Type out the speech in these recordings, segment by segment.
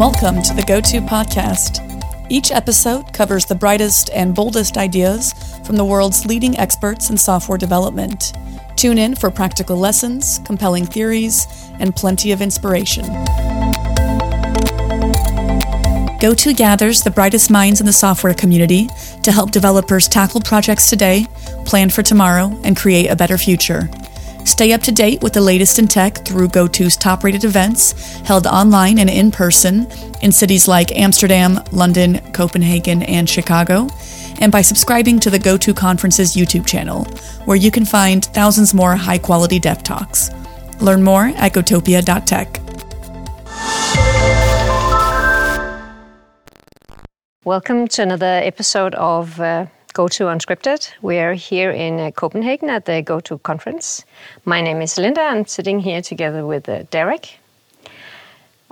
Welcome to the GoTo podcast. Each episode covers the brightest and boldest ideas from the world's leading experts in software development. Tune in for practical lessons, compelling theories, and plenty of inspiration. GoTo gathers the brightest minds in the software community to help developers tackle projects today, plan for tomorrow, and create a better future. Stay up to date with the latest in tech through GoTo's top rated events held online and in person in cities like Amsterdam, London, Copenhagen, and Chicago, and by subscribing to the GoTo Conference's YouTube channel, where you can find thousands more high quality dev talks. Learn more at gotopia.tech. Welcome to another episode of uh, GoTo Unscripted. We're here in uh, Copenhagen at the GoTo conference. My name is Linda. I'm sitting here together with uh, Derek.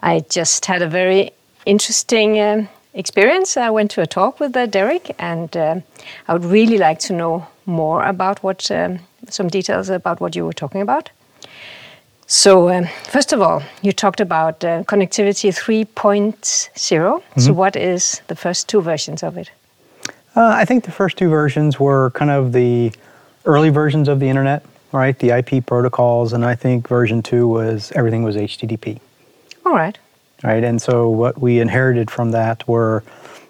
I just had a very interesting uh, experience. I went to a talk with uh, Derek, and uh, I would really like to know more about what um, some details about what you were talking about. So, um, first of all, you talked about uh, connectivity 3.0. Mm-hmm. So, what is the first two versions of it? Uh, I think the first two versions were kind of the early versions of the internet, right? The IP protocols, and I think version two was everything was HTTP. All right. Right, and so what we inherited from that were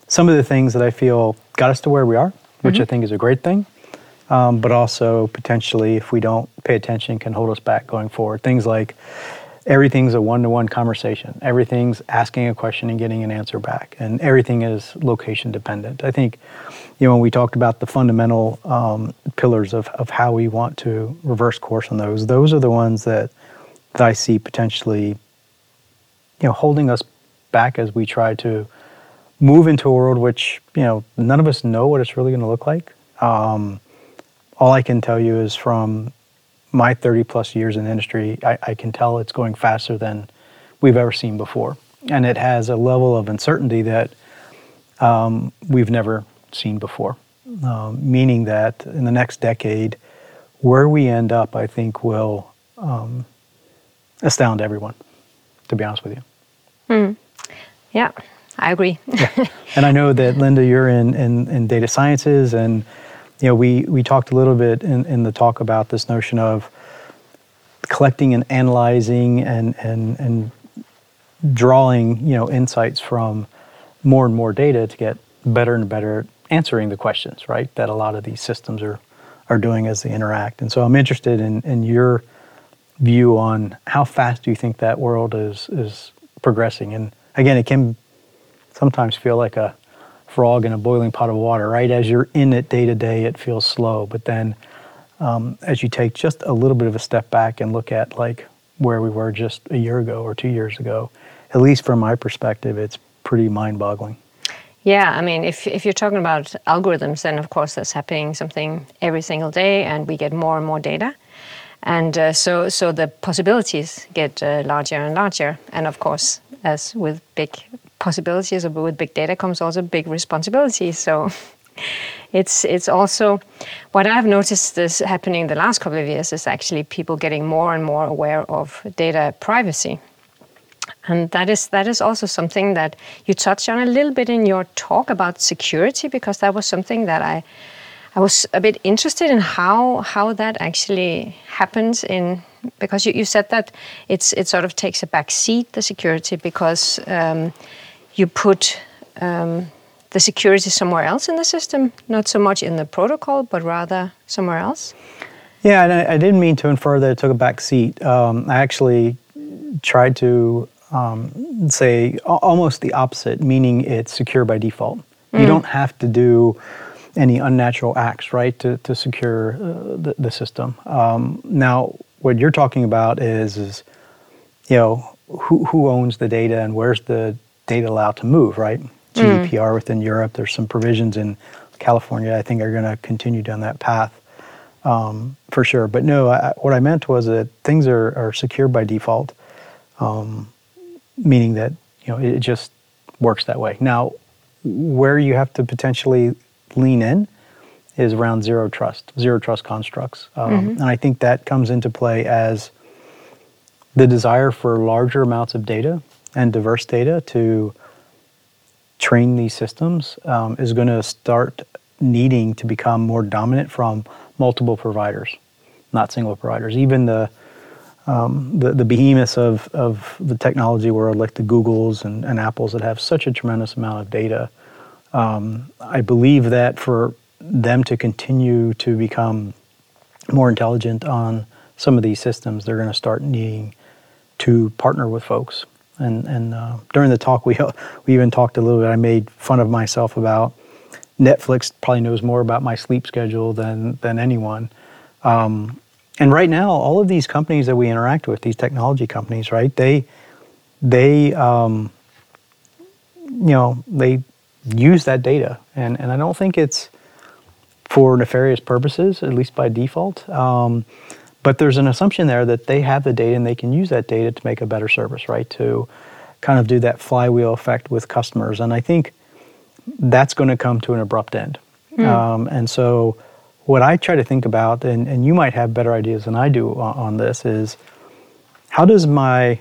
some of the things that I feel got us to where we are, which mm-hmm. I think is a great thing. Um, but also potentially, if we don't pay attention, can hold us back going forward. Things like everything's a one-to-one conversation. Everything's asking a question and getting an answer back, and everything is location dependent. I think, you know, when we talked about the fundamental um, pillars of, of how we want to reverse course on those, those are the ones that that I see potentially, you know, holding us back as we try to move into a world which you know none of us know what it's really going to look like. Um, all I can tell you is from my 30 plus years in the industry, I, I, can tell it's going faster than we've ever seen before. And it has a level of uncertainty that um, we've never seen before. Um, meaning that in the next decade, where we end up, I think, will um, astound everyone, to be honest with you. Mm. Yeah, I agree. yeah. And I know that, Linda, you're in, in, in data sciences and you know, we, we talked a little bit in, in the talk about this notion of collecting and analyzing and, and, and drawing, you know, insights from more and more data to get better and better answering the questions, right, that a lot of these systems are, are doing as they interact. And so I'm interested in, in your view on how fast do you think that world is, is progressing? And again, it can sometimes feel like a frog in a boiling pot of water, right? As you're in it day to day, it feels slow. But then um, as you take just a little bit of a step back and look at like where we were just a year ago or two years ago, at least from my perspective, it's pretty mind boggling. Yeah, I mean, if, if you're talking about algorithms, then of course that's happening something every single day, and we get more and more data. And uh, so, so the possibilities get uh, larger and larger. And of course, as with big possibilities, but with big data comes also big responsibilities. So it's it's also what I've noticed is happening the last couple of years is actually people getting more and more aware of data privacy. And that is that is also something that you touched on a little bit in your talk about security because that was something that I I was a bit interested in how how that actually happens in because you, you said that it's it sort of takes a back seat the security because um, you put um, the security somewhere else in the system, not so much in the protocol, but rather somewhere else? Yeah, and I, I didn't mean to infer that it took a back seat. Um, I actually tried to um, say almost the opposite, meaning it's secure by default. Mm. You don't have to do any unnatural acts, right, to, to secure uh, the, the, system. Um, now, what you're talking about is, is you know, who, who owns the data and where's the data allowed to move, right? GDPR mm. within Europe. There's some provisions in California I think are going to continue down that path um, for sure. But no, I, what I meant was that things are, are secure by default, um, meaning that you know it just works that way. Now, where you have to potentially lean in is around zero trust, zero trust constructs, um, mm-hmm. and I think that comes into play as the desire for larger amounts of data and diverse data to train these systems um, is going to start needing to become more dominant from multiple providers, not single providers. Even the um, the, the behemoths of, of the technology world, like the Googles and, and Apples that have such a tremendous amount of data, um, I believe that for them to continue to become more intelligent on some of these systems, they're going to start needing to partner with folks. And, and uh, during the talk, we, we even talked a little bit. I made fun of myself about Netflix probably knows more about my sleep schedule than, than anyone. Um, and right now, all of these companies that we interact with, these technology companies, right? They they um, you know they use that data, and and I don't think it's for nefarious purposes, at least by default. Um, but there's an assumption there that they have the data and they can use that data to make a better service, right? To kind of do that flywheel effect with customers, and I think that's going to come to an abrupt end. Mm. Um, and so what I try to think about, and, and you might have better ideas than I do on, on this, is how does my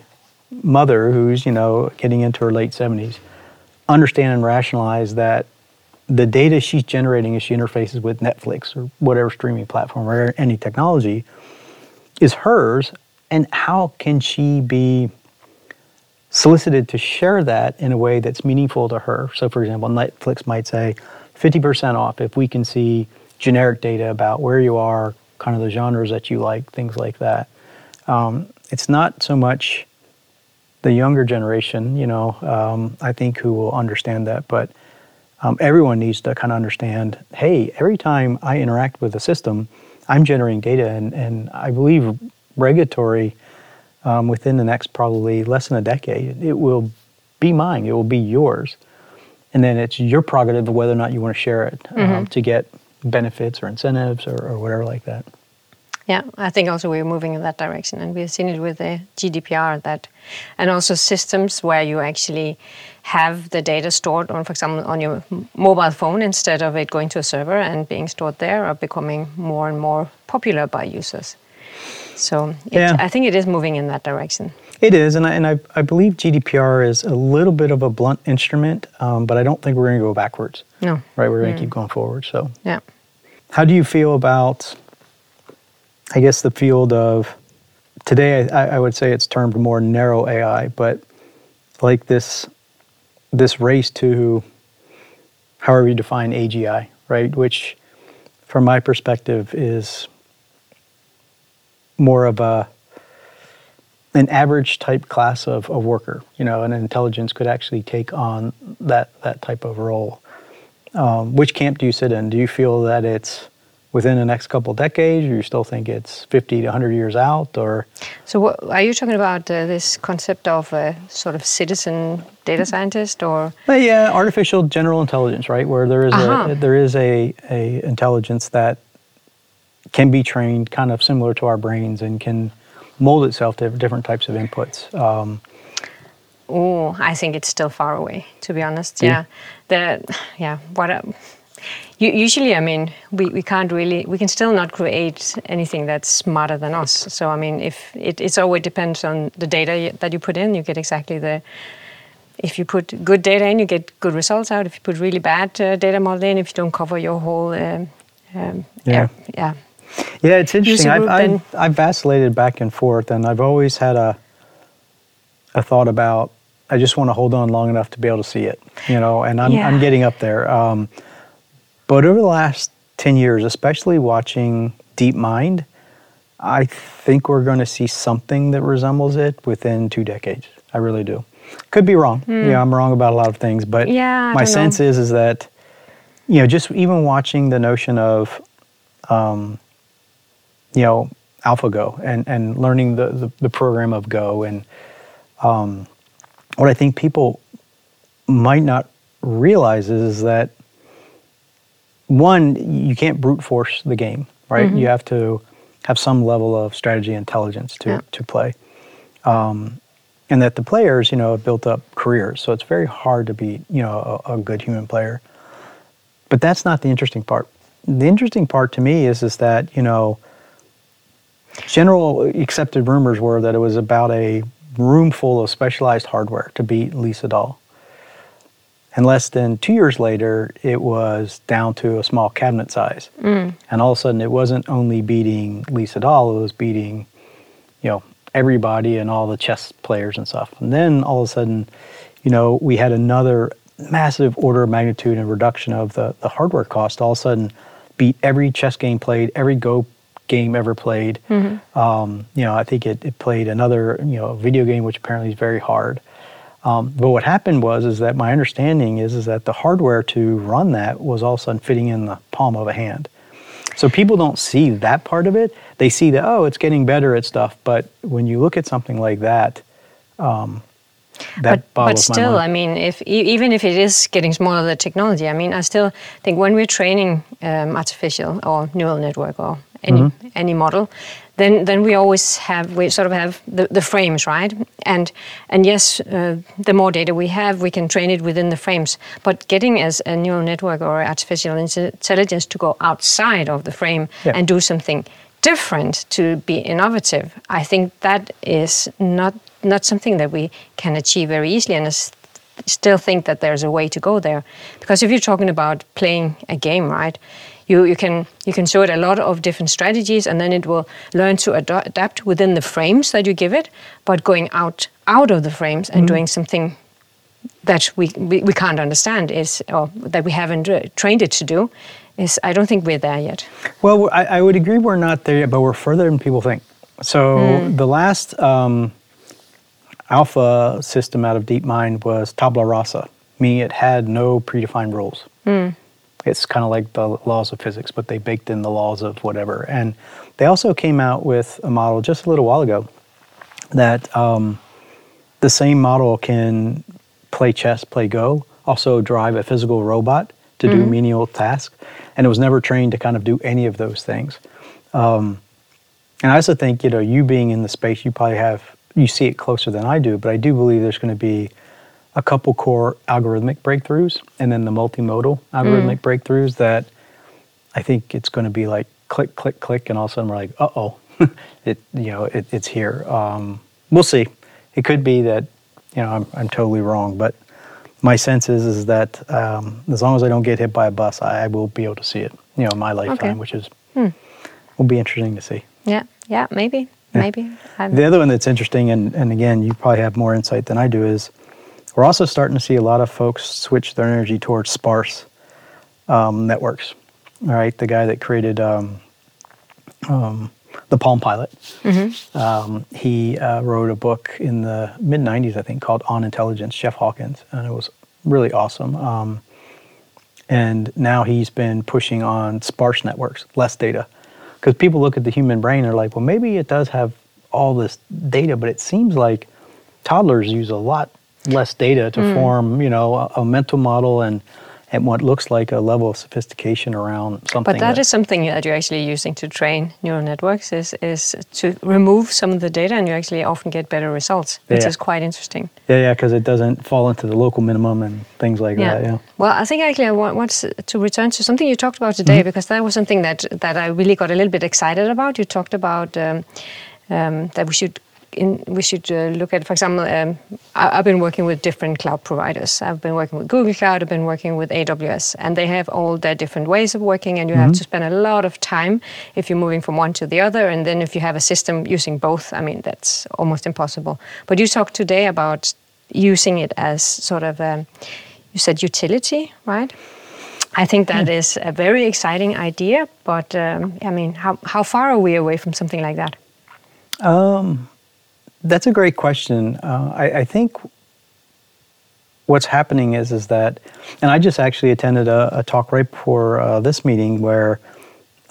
mother, who's you know getting into her late seventies, understand and rationalize that the data she's generating as she interfaces with Netflix or whatever streaming platform or any technology is hers, and how can she be solicited to share that in a way that's meaningful to her? So, for example, Netflix might say 50% off if we can see generic data about where you are, kind of the genres that you like, things like that. Um, it's not so much the younger generation, you know, um, I think who will understand that, but um, everyone needs to kind of understand hey, every time I interact with a system, I'm generating data, and, and I believe regulatory um, within the next probably less than a decade, it will be mine, it will be yours. And then it's your prerogative of whether or not you want to share it um, mm-hmm. to get benefits or incentives or, or whatever like that. Yeah, I think also we're moving in that direction, and we've seen it with the GDPR that, and also systems where you actually have the data stored on, for example, on your mobile phone instead of it going to a server and being stored there, are becoming more and more popular by users. So it, yeah. I think it is moving in that direction. It is, and I, and I, I believe GDPR is a little bit of a blunt instrument, um, but I don't think we're going to go backwards. No. Right, we're going to mm. keep going forward. So, yeah. How do you feel about, I guess, the field of today? I, I would say it's termed more narrow AI, but like this, this race to, however you define AGI, right? Which, from my perspective, is more of a an average type class of, of worker, you know, an intelligence could actually take on that that type of role. Um, which camp do you sit in? Do you feel that it's within the next couple of decades, or you still think it's 50 to 100 years out, or? So, what, are you talking about uh, this concept of a sort of citizen data scientist, or? Well, yeah, artificial general intelligence, right? Where there is uh-huh. a there is a, a intelligence that can be trained, kind of similar to our brains, and can mold itself to different types of inputs. Um, oh, I think it's still far away, to be honest. Yeah, yeah. the yeah what. A, usually, I mean, we, we can't really, we can still not create anything that's smarter than us. So, I mean, if it it's always depends on the data that you put in, you get exactly the. If you put good data in, you get good results out. If you put really bad uh, data model in, if you don't cover your whole, um, um, yeah, yeah, yeah, it's interesting. I've, I've, I've, vacillated back and forth, and I've always had a a thought about I just want to hold on long enough to be able to see it, you know. And I'm yeah. I'm getting up there. Um, but over the last ten years, especially watching DeepMind, I think we're going to see something that resembles it within two decades. I really do. Could be wrong. Mm. Yeah, I'm wrong about a lot of things, but yeah, my sense know. is is that you know just even watching the notion of um, you know, AlphaGo and, and learning the, the, the program of Go. And um, what I think people might not realize is, is that one, you can't brute force the game, right? Mm-hmm. You have to have some level of strategy intelligence to, yeah. to play. Um, and that the players, you know, have built up careers. So it's very hard to be, you know, a, a good human player. But that's not the interesting part. The interesting part to me is, is that, you know, general accepted rumors were that it was about a room full of specialized hardware to beat Lee Sedol. And less than two years later, it was down to a small cabinet size. Mm. And all of a sudden, it wasn't only beating Lee Sedol, it was beating, you know, everybody and all the chess players and stuff. And then all of a sudden, you know, we had another massive order of magnitude and reduction of the, the hardware cost. All of a sudden, beat every chess game played, every Go game ever played. Mm-hmm. Um, you know, I think it, it, played another, you know, video game which apparently is very hard. Um, but what happened was is that my understanding is is that the hardware to run that was all of a sudden fitting in the palm of a hand. So people don't see that part of it. They see that oh, it's getting better at stuff. But when you look at something like that, um, that but, but still, I mean, if even if it is getting smaller, the technology. I mean, I still think when we're training um, artificial or neural network or any mm-hmm. any model, then then we always have we sort of have the, the frames right? And and yes uh, the more data we have we can train it within the frames. But getting as a neural network or artificial intelligence to go outside of the frame yeah. and do something different to be innovative i think that is not not something that we can achieve very easily. And I still think that there's a way to go there. Because if you're talking about playing a game right you, you can you can show it a lot of different strategies and then it will learn to ad- adapt within the frames that you give it but going out out of the frames and mm-hmm. doing something that we, we, we, can't understand is or that we haven't uh, trained it to do is I don't think we're there yet. Well, I, I, would agree we're not there yet, but we're further than people think. So mm. the last um, alpha system out of DeepMind was tabula rasa, meaning it had no predefined rules. Mm. It's kind of like the laws of physics, but they baked in the laws of whatever. And they also came out with a model just a little while ago that um, the same model can play chess, play Go, also drive a physical robot to mm-hmm. do menial tasks, and it was never trained to kind of do any of those things. Um, and I also think, you know, you being in the space, you probably have you see it closer than I do, but I do believe there's going to be a couple core algorithmic breakthroughs and then the multimodal algorithmic mm. breakthroughs that I think it's going to be like click, click, click, and all of a sudden we're like, uh oh, it you know it, it's here. Um, we'll see. It could be that you know I'm, I'm totally wrong, but my sense is is that um, as long as I don't get hit by a bus, I, I, will be able to see it. You know, in my lifetime, okay. which is hmm. will be interesting to see. Yeah, yeah, maybe, yeah. maybe. I'm... The other one that's interesting, and, and again, you probably have more insight than I do, is we're also starting to see a lot of folks switch their energy towards sparse um, networks. All right, the guy that created um, um, the Palm Pilot, mm-hmm. Um, he uh, wrote a book in the mid '90s, I think, called On Intelligence. Jeff Hawkins, and it was really awesome. Um, and now he's been pushing on sparse networks, less data, because people look at the human brain, and they're like, well, maybe it does have all this data, but it seems like toddlers use a lot less data to mm. form, you know, a, a, mental model and and what looks like a level of sophistication around something. But that, that is something that you're actually using to train neural networks is is to remove some of the data, and you actually often get better results, which yeah. is quite interesting. Yeah, yeah, because it doesn't fall into the local minimum and things like yeah. that. Yeah. Well, I think actually I want, want to return to something you talked about today mm-hmm. because that was something that that I really got a little bit excited about. You talked about. Um, um, that we should in, we should uh, look at, for example, um, I, have been working with different cloud providers. I've been working with Google Cloud, I've been working with AWS, and they have all their different ways of working, and you mm-hmm. have to spend a lot of time if you're moving from one to the other. And then if you have a system using both, I mean, that's almost impossible. But you talked today about using it as sort of, a, um, you said utility, right? I think that mm. is a very exciting idea, but um, I mean, how, how far are we away from something like that? Um, that's a great question. Uh, I, I, think what's happening is is that, and I just actually attended a, a talk right before uh, this meeting where,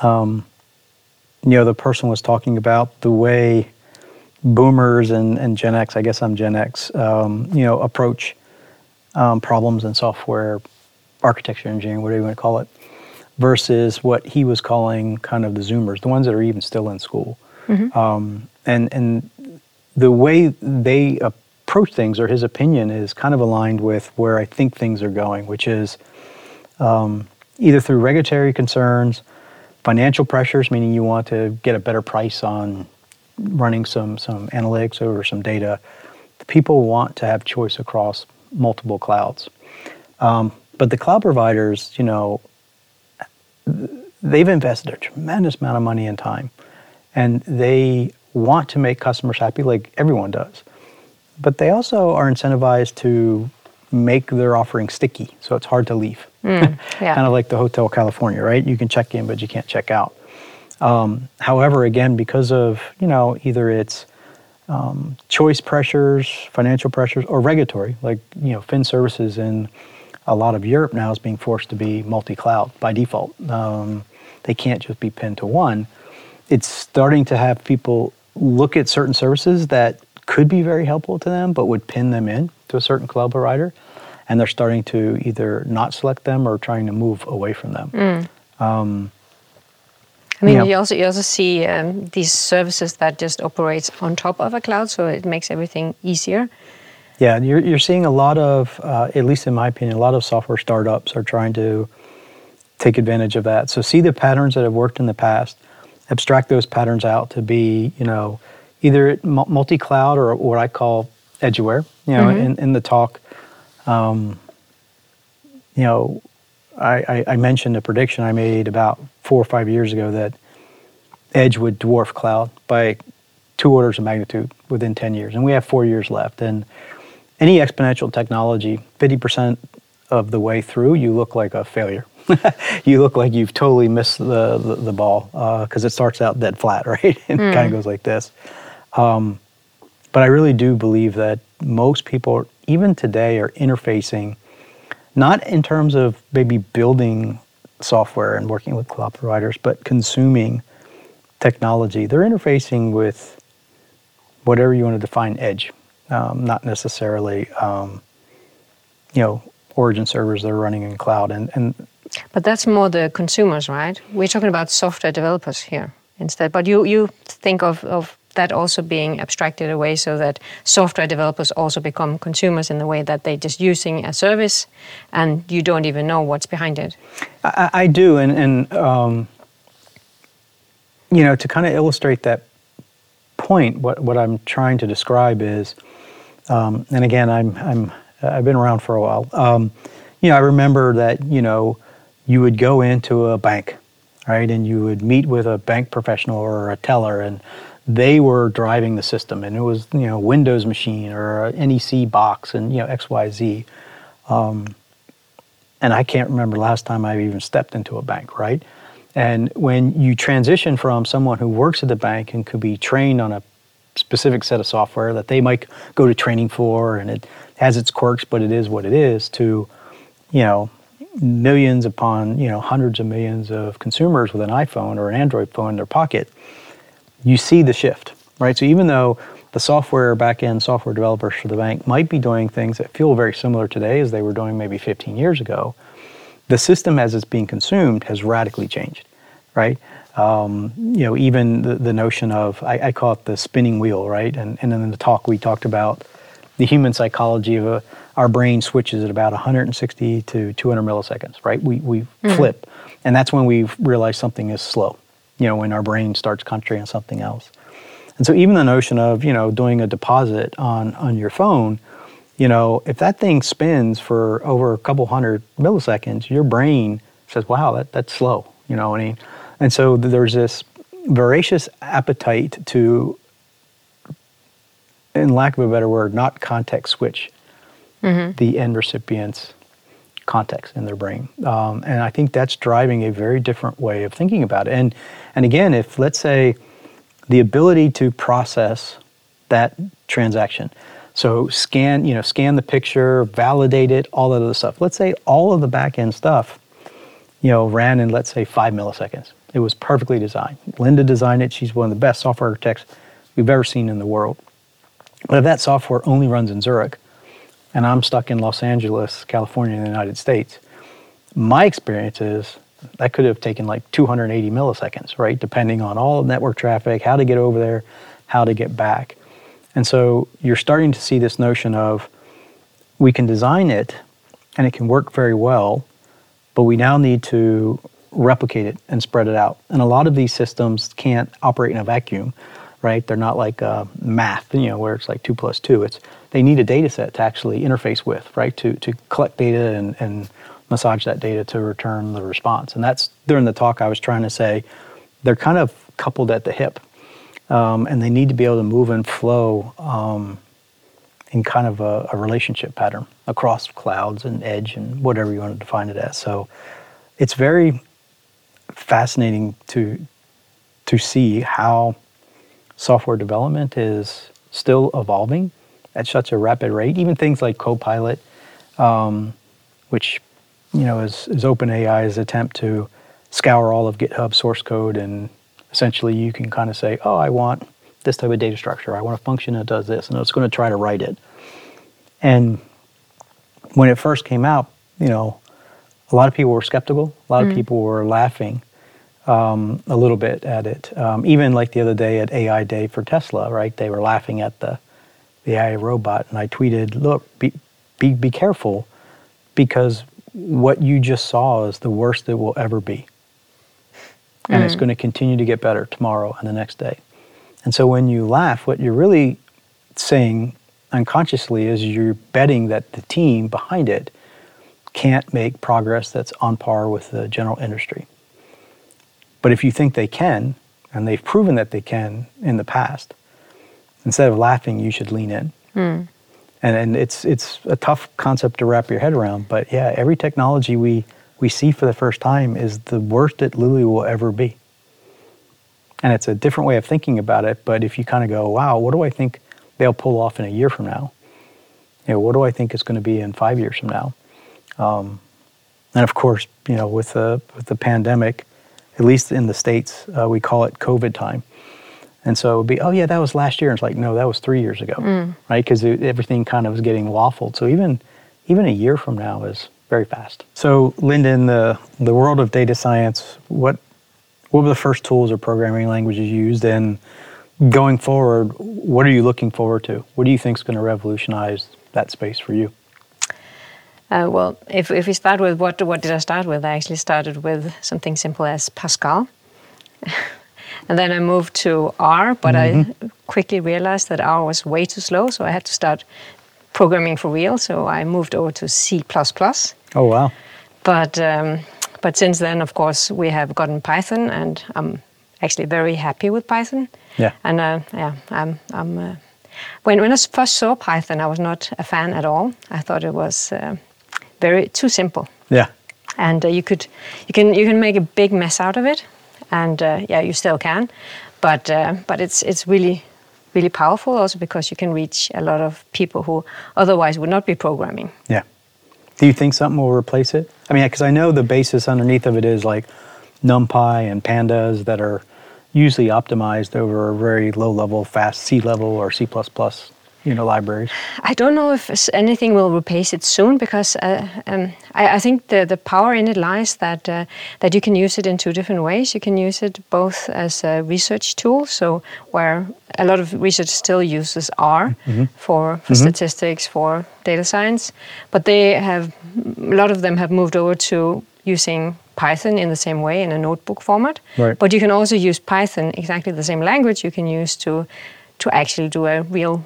um, you know, the person was talking about the way boomers and, and Gen X, I guess I'm Gen X, um, you know, approach um, problems in software architecture engineering, whatever you want to call it, versus what he was calling kind of the Zoomers, the ones that are even still in school. Mm-hmm. Um, and and the way they approach things or his opinion is kind of aligned with where I think things are going, which is um, either through regulatory concerns, financial pressures, meaning you want to get a better price on running some some analytics over some data, people want to have choice across multiple clouds. Um, but the cloud providers, you know, they've invested a tremendous amount of money and time, and they want to make customers happy like everyone does. But they also are incentivized to make their offering sticky, so it's hard to leave. Mm, yeah. kind of like the Hotel California, right? You can check in, but you can't check out. Um, however, again, because of you know either it's um, choice pressures, financial pressures, or regulatory, like you know Fin services in a lot of Europe now is being forced to be multi-cloud by default. Um, they can't just be pinned to one. It's starting to have people look at certain services that could be very helpful to them, but would pin them in to a certain cloud provider, and they're starting to either not select them or trying to move away from them. Mm. Um, I mean, yeah. you also you also see um, these services that just operates on top of a cloud, so it makes everything easier. Yeah, you're you're seeing a lot of, uh, at least in my opinion, a lot of software startups are trying to take advantage of that. So see the patterns that have worked in the past, abstract those patterns out to be, you know, either multi-cloud or what I call edgeware. You know, mm-hmm. in, in the talk, um, you know, I, I, mentioned a prediction I made about four or five years ago that Edge would dwarf cloud by two orders of magnitude within 10 years. And we have four years left. And any exponential technology, 50% of the way through, you look like a failure. you look like you've totally missed the, the, the ball because uh, it starts out dead flat, right? and mm. it kind of goes like this. Um, but I really do believe that most people, even today, are interfacing not in terms of maybe building software and working with cloud providers, but consuming technology. They're interfacing with whatever you want to define edge, um, not necessarily, um, you know, origin servers that are running in cloud. And, and but that's more the consumers, right? We're talking about software developers here instead. But you, you think of, of that also being abstracted away so that software developers also become consumers in the way that they're just using a service and you don't even know what's behind it. I, I do, and, and um, you know, to kind of illustrate that point, what, what I'm trying to describe is, um, and again, I'm, I'm, I've been around for a while. Um, you know, I remember that, you know, you would go into a bank, right, and you would meet with a bank professional or a teller, and they were driving the system, and it was you know Windows machine or a NEC box and you know X Y Z. Um, and I can't remember last time I've even stepped into a bank, right? And when you transition from someone who works at the bank and could be trained on a specific set of software that they might go to training for, and it has its quirks, but it is what it is, to you know millions upon you know hundreds of millions of consumers with an iPhone or an Android phone in their pocket you see the shift, right? So even though the software back-end software developers for the bank might be doing things that feel very similar today as they were doing maybe 15 years ago, the system as it's being consumed has radically changed, right? Um, you know, even the, the notion of, I, I, call it the spinning wheel, right? And, and then in the talk, we talked about the human psychology of a, our brain switches at about 160 to 200 milliseconds, right? We, we mm-hmm. flip. And that's when we realize something is slow you know, when our brain starts concentrating on something else. And so even the notion of, you know, doing a deposit on, on your phone, you know, if that thing spins for over a couple hundred milliseconds, your brain says, wow, that, that's slow, you know what I mean? And so there's this voracious appetite to, in lack of a better word, not context switch mm-hmm. the end recipient's context in their brain. Um, and I think that's driving a very different way of thinking about it. And, and again, if let's say the ability to process that transaction, so scan, you know, scan the picture, validate it, all that other stuff. Let's say all of the back end stuff, you know, ran in let's say five milliseconds. It was perfectly designed. Linda designed it. She's one of the best software architects we've ever seen in the world. But if that software only runs in Zurich, and I'm stuck in Los Angeles, California, in the United States, my experience is that could have taken like 280 milliseconds, right? Depending on all the network traffic, how to get over there, how to get back. And so you're starting to see this notion of we can design it and it can work very well, but we now need to replicate it and spread it out. And a lot of these systems can't operate in a vacuum right? They're not like uh, math, you know, where it's like two plus two. It's they need a data set to actually interface with, right? To to collect data and, and massage that data to return the response. And that's during the talk I was trying to say they're kind of coupled at the hip, um, and they need to be able to move and flow um, in kind of a, a relationship pattern across clouds and edge and whatever you want to define it as. So it's very fascinating to to see how software development is still evolving at such a rapid rate. Even things like Copilot, um, which you know is, is OpenAI's attempt to scour all of GitHub source code, and essentially you can kind of say, "Oh, I want this type of data structure. I want a function that does this," and it's going to try to write it. And when it first came out, you know, a lot of people were skeptical. A lot mm. of people were laughing um, a little bit at it. Um, even like the other day at AI Day for Tesla, right? They were laughing at the the AI robot, and I tweeted, "Look, be be be careful, because what you just saw is the worst it will ever be, and mm. it's going to continue to get better tomorrow and the next day." And so when you laugh, what you're really saying unconsciously is you're betting that the team behind it can't make progress that's on par with the general industry. But if you think they can, and they've proven that they can in the past, instead of laughing, you should lean in. Mm. And, and it's, it's a tough concept to wrap your head around, but yeah, every technology we, we see for the first time is the worst it Lily will ever be. And it's a different way of thinking about it, but if you kind of go, wow, what do I think they'll pull off in a year from now? You know, what do I think it's going to be in five years from now? Um, and of course, you know, with the with the pandemic, at least in the states, uh, we call it COVID time. And so it would be, oh yeah, that was last year. And it's like, no, that was three years ago, mm. right? Because everything kind of was getting waffled. So even even a year from now is very fast. So Linda, the the world of data science, what what were the first tools or programming languages used, and going forward, what are you looking forward to? What do you think is going to revolutionize that space for you? Uh, well, if, if we start with what, what did I start with? I actually started with something simple as Pascal. and then I moved to R, but mm-hmm. I quickly realized that R was way too slow, so I had to start programming for real. So I moved over to C. Oh, wow. But, um, but since then, of course, we have gotten Python, and I'm actually very happy with Python. Yeah. And uh, yeah, I'm, I'm uh, when, when I first saw Python, I was not a fan at all. I thought it was uh, very too simple. Yeah. And uh, you could you can you can make a big mess out of it, and uh, yeah, you still can, but uh, but it's it's really really powerful also because you can reach a lot of people who otherwise would not be programming. Yeah. Do you think something will replace it? I mean, because I know the basis underneath of it is like NumPy and Pandas that are usually optimized over a very low level, fast C level or C you know libraries? I don't know if anything will replace it soon because uh, um, I, I, think the, the power in it lies that uh, that you can use it in two different ways. You can use it both as a research tool, so where a lot of research still uses R mm-hmm. for, for mm-hmm. statistics, for data science, but they have a lot of them have moved over to using Python in the same way in a notebook format. Right. But you can also use Python, exactly the same language you can use to to actually do a real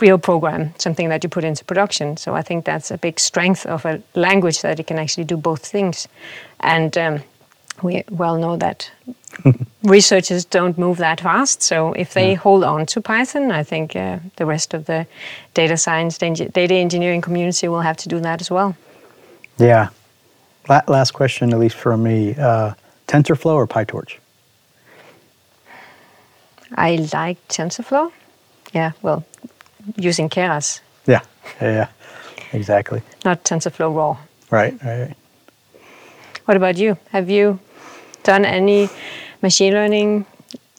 real program, something that you put into production. So I think that's a big strength of a language that it can actually do both things. And um, we well know that researchers don't move that fast. So if they yeah. hold on to Python, I think uh, the rest of the data science, data engineering community will have to do that as well. Yeah. last question, at least for me: uh, TensorFlow or PyTorch? I like TensorFlow. Yeah, well, using Keras. Yeah, yeah, yeah, exactly. Not TensorFlow raw. Right, right. What about you? Have you done any machine learning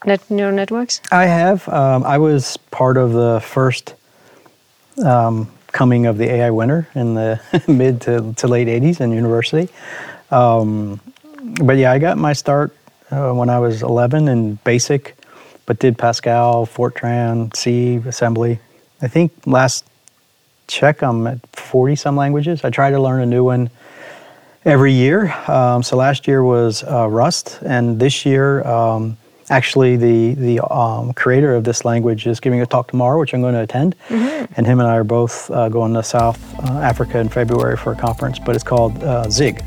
net neural networks? I have. Um, I was part of the first um, coming of the AI winter in the mid to, to late 80s in university. Um, but yeah, I got my start uh, when I was 11 in basic but did Pascal, Fortran, C, assembly. I think last check I'm at 40 some languages. I try to learn a new one every year. Um, so last year was uh, Rust, and this year um, actually, the the um, creator of this language is giving a talk tomorrow, which I'm going to attend. Mm-hmm. And him and I are both uh, going to South uh, Africa in February for a conference, but it's called uh, Zig.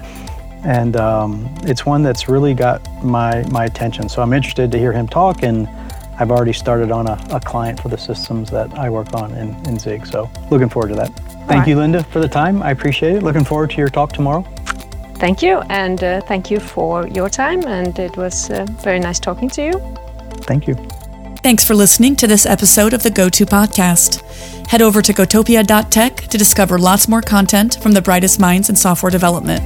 And um, it's one that's really got my, my attention. So I'm interested to hear him talk, and I've already started on a, a client for the systems that I work on in, in Zig. So looking forward to that. Thank right. you, Linda, for the time. I appreciate it. Looking forward to your talk tomorrow. Thank you, and uh, thank you for your time. And it was uh, very nice talking to you. Thank you. Thanks for listening to this episode of the GoTo podcast. Head over to gotopia.tech to discover lots more content from the brightest minds in software development.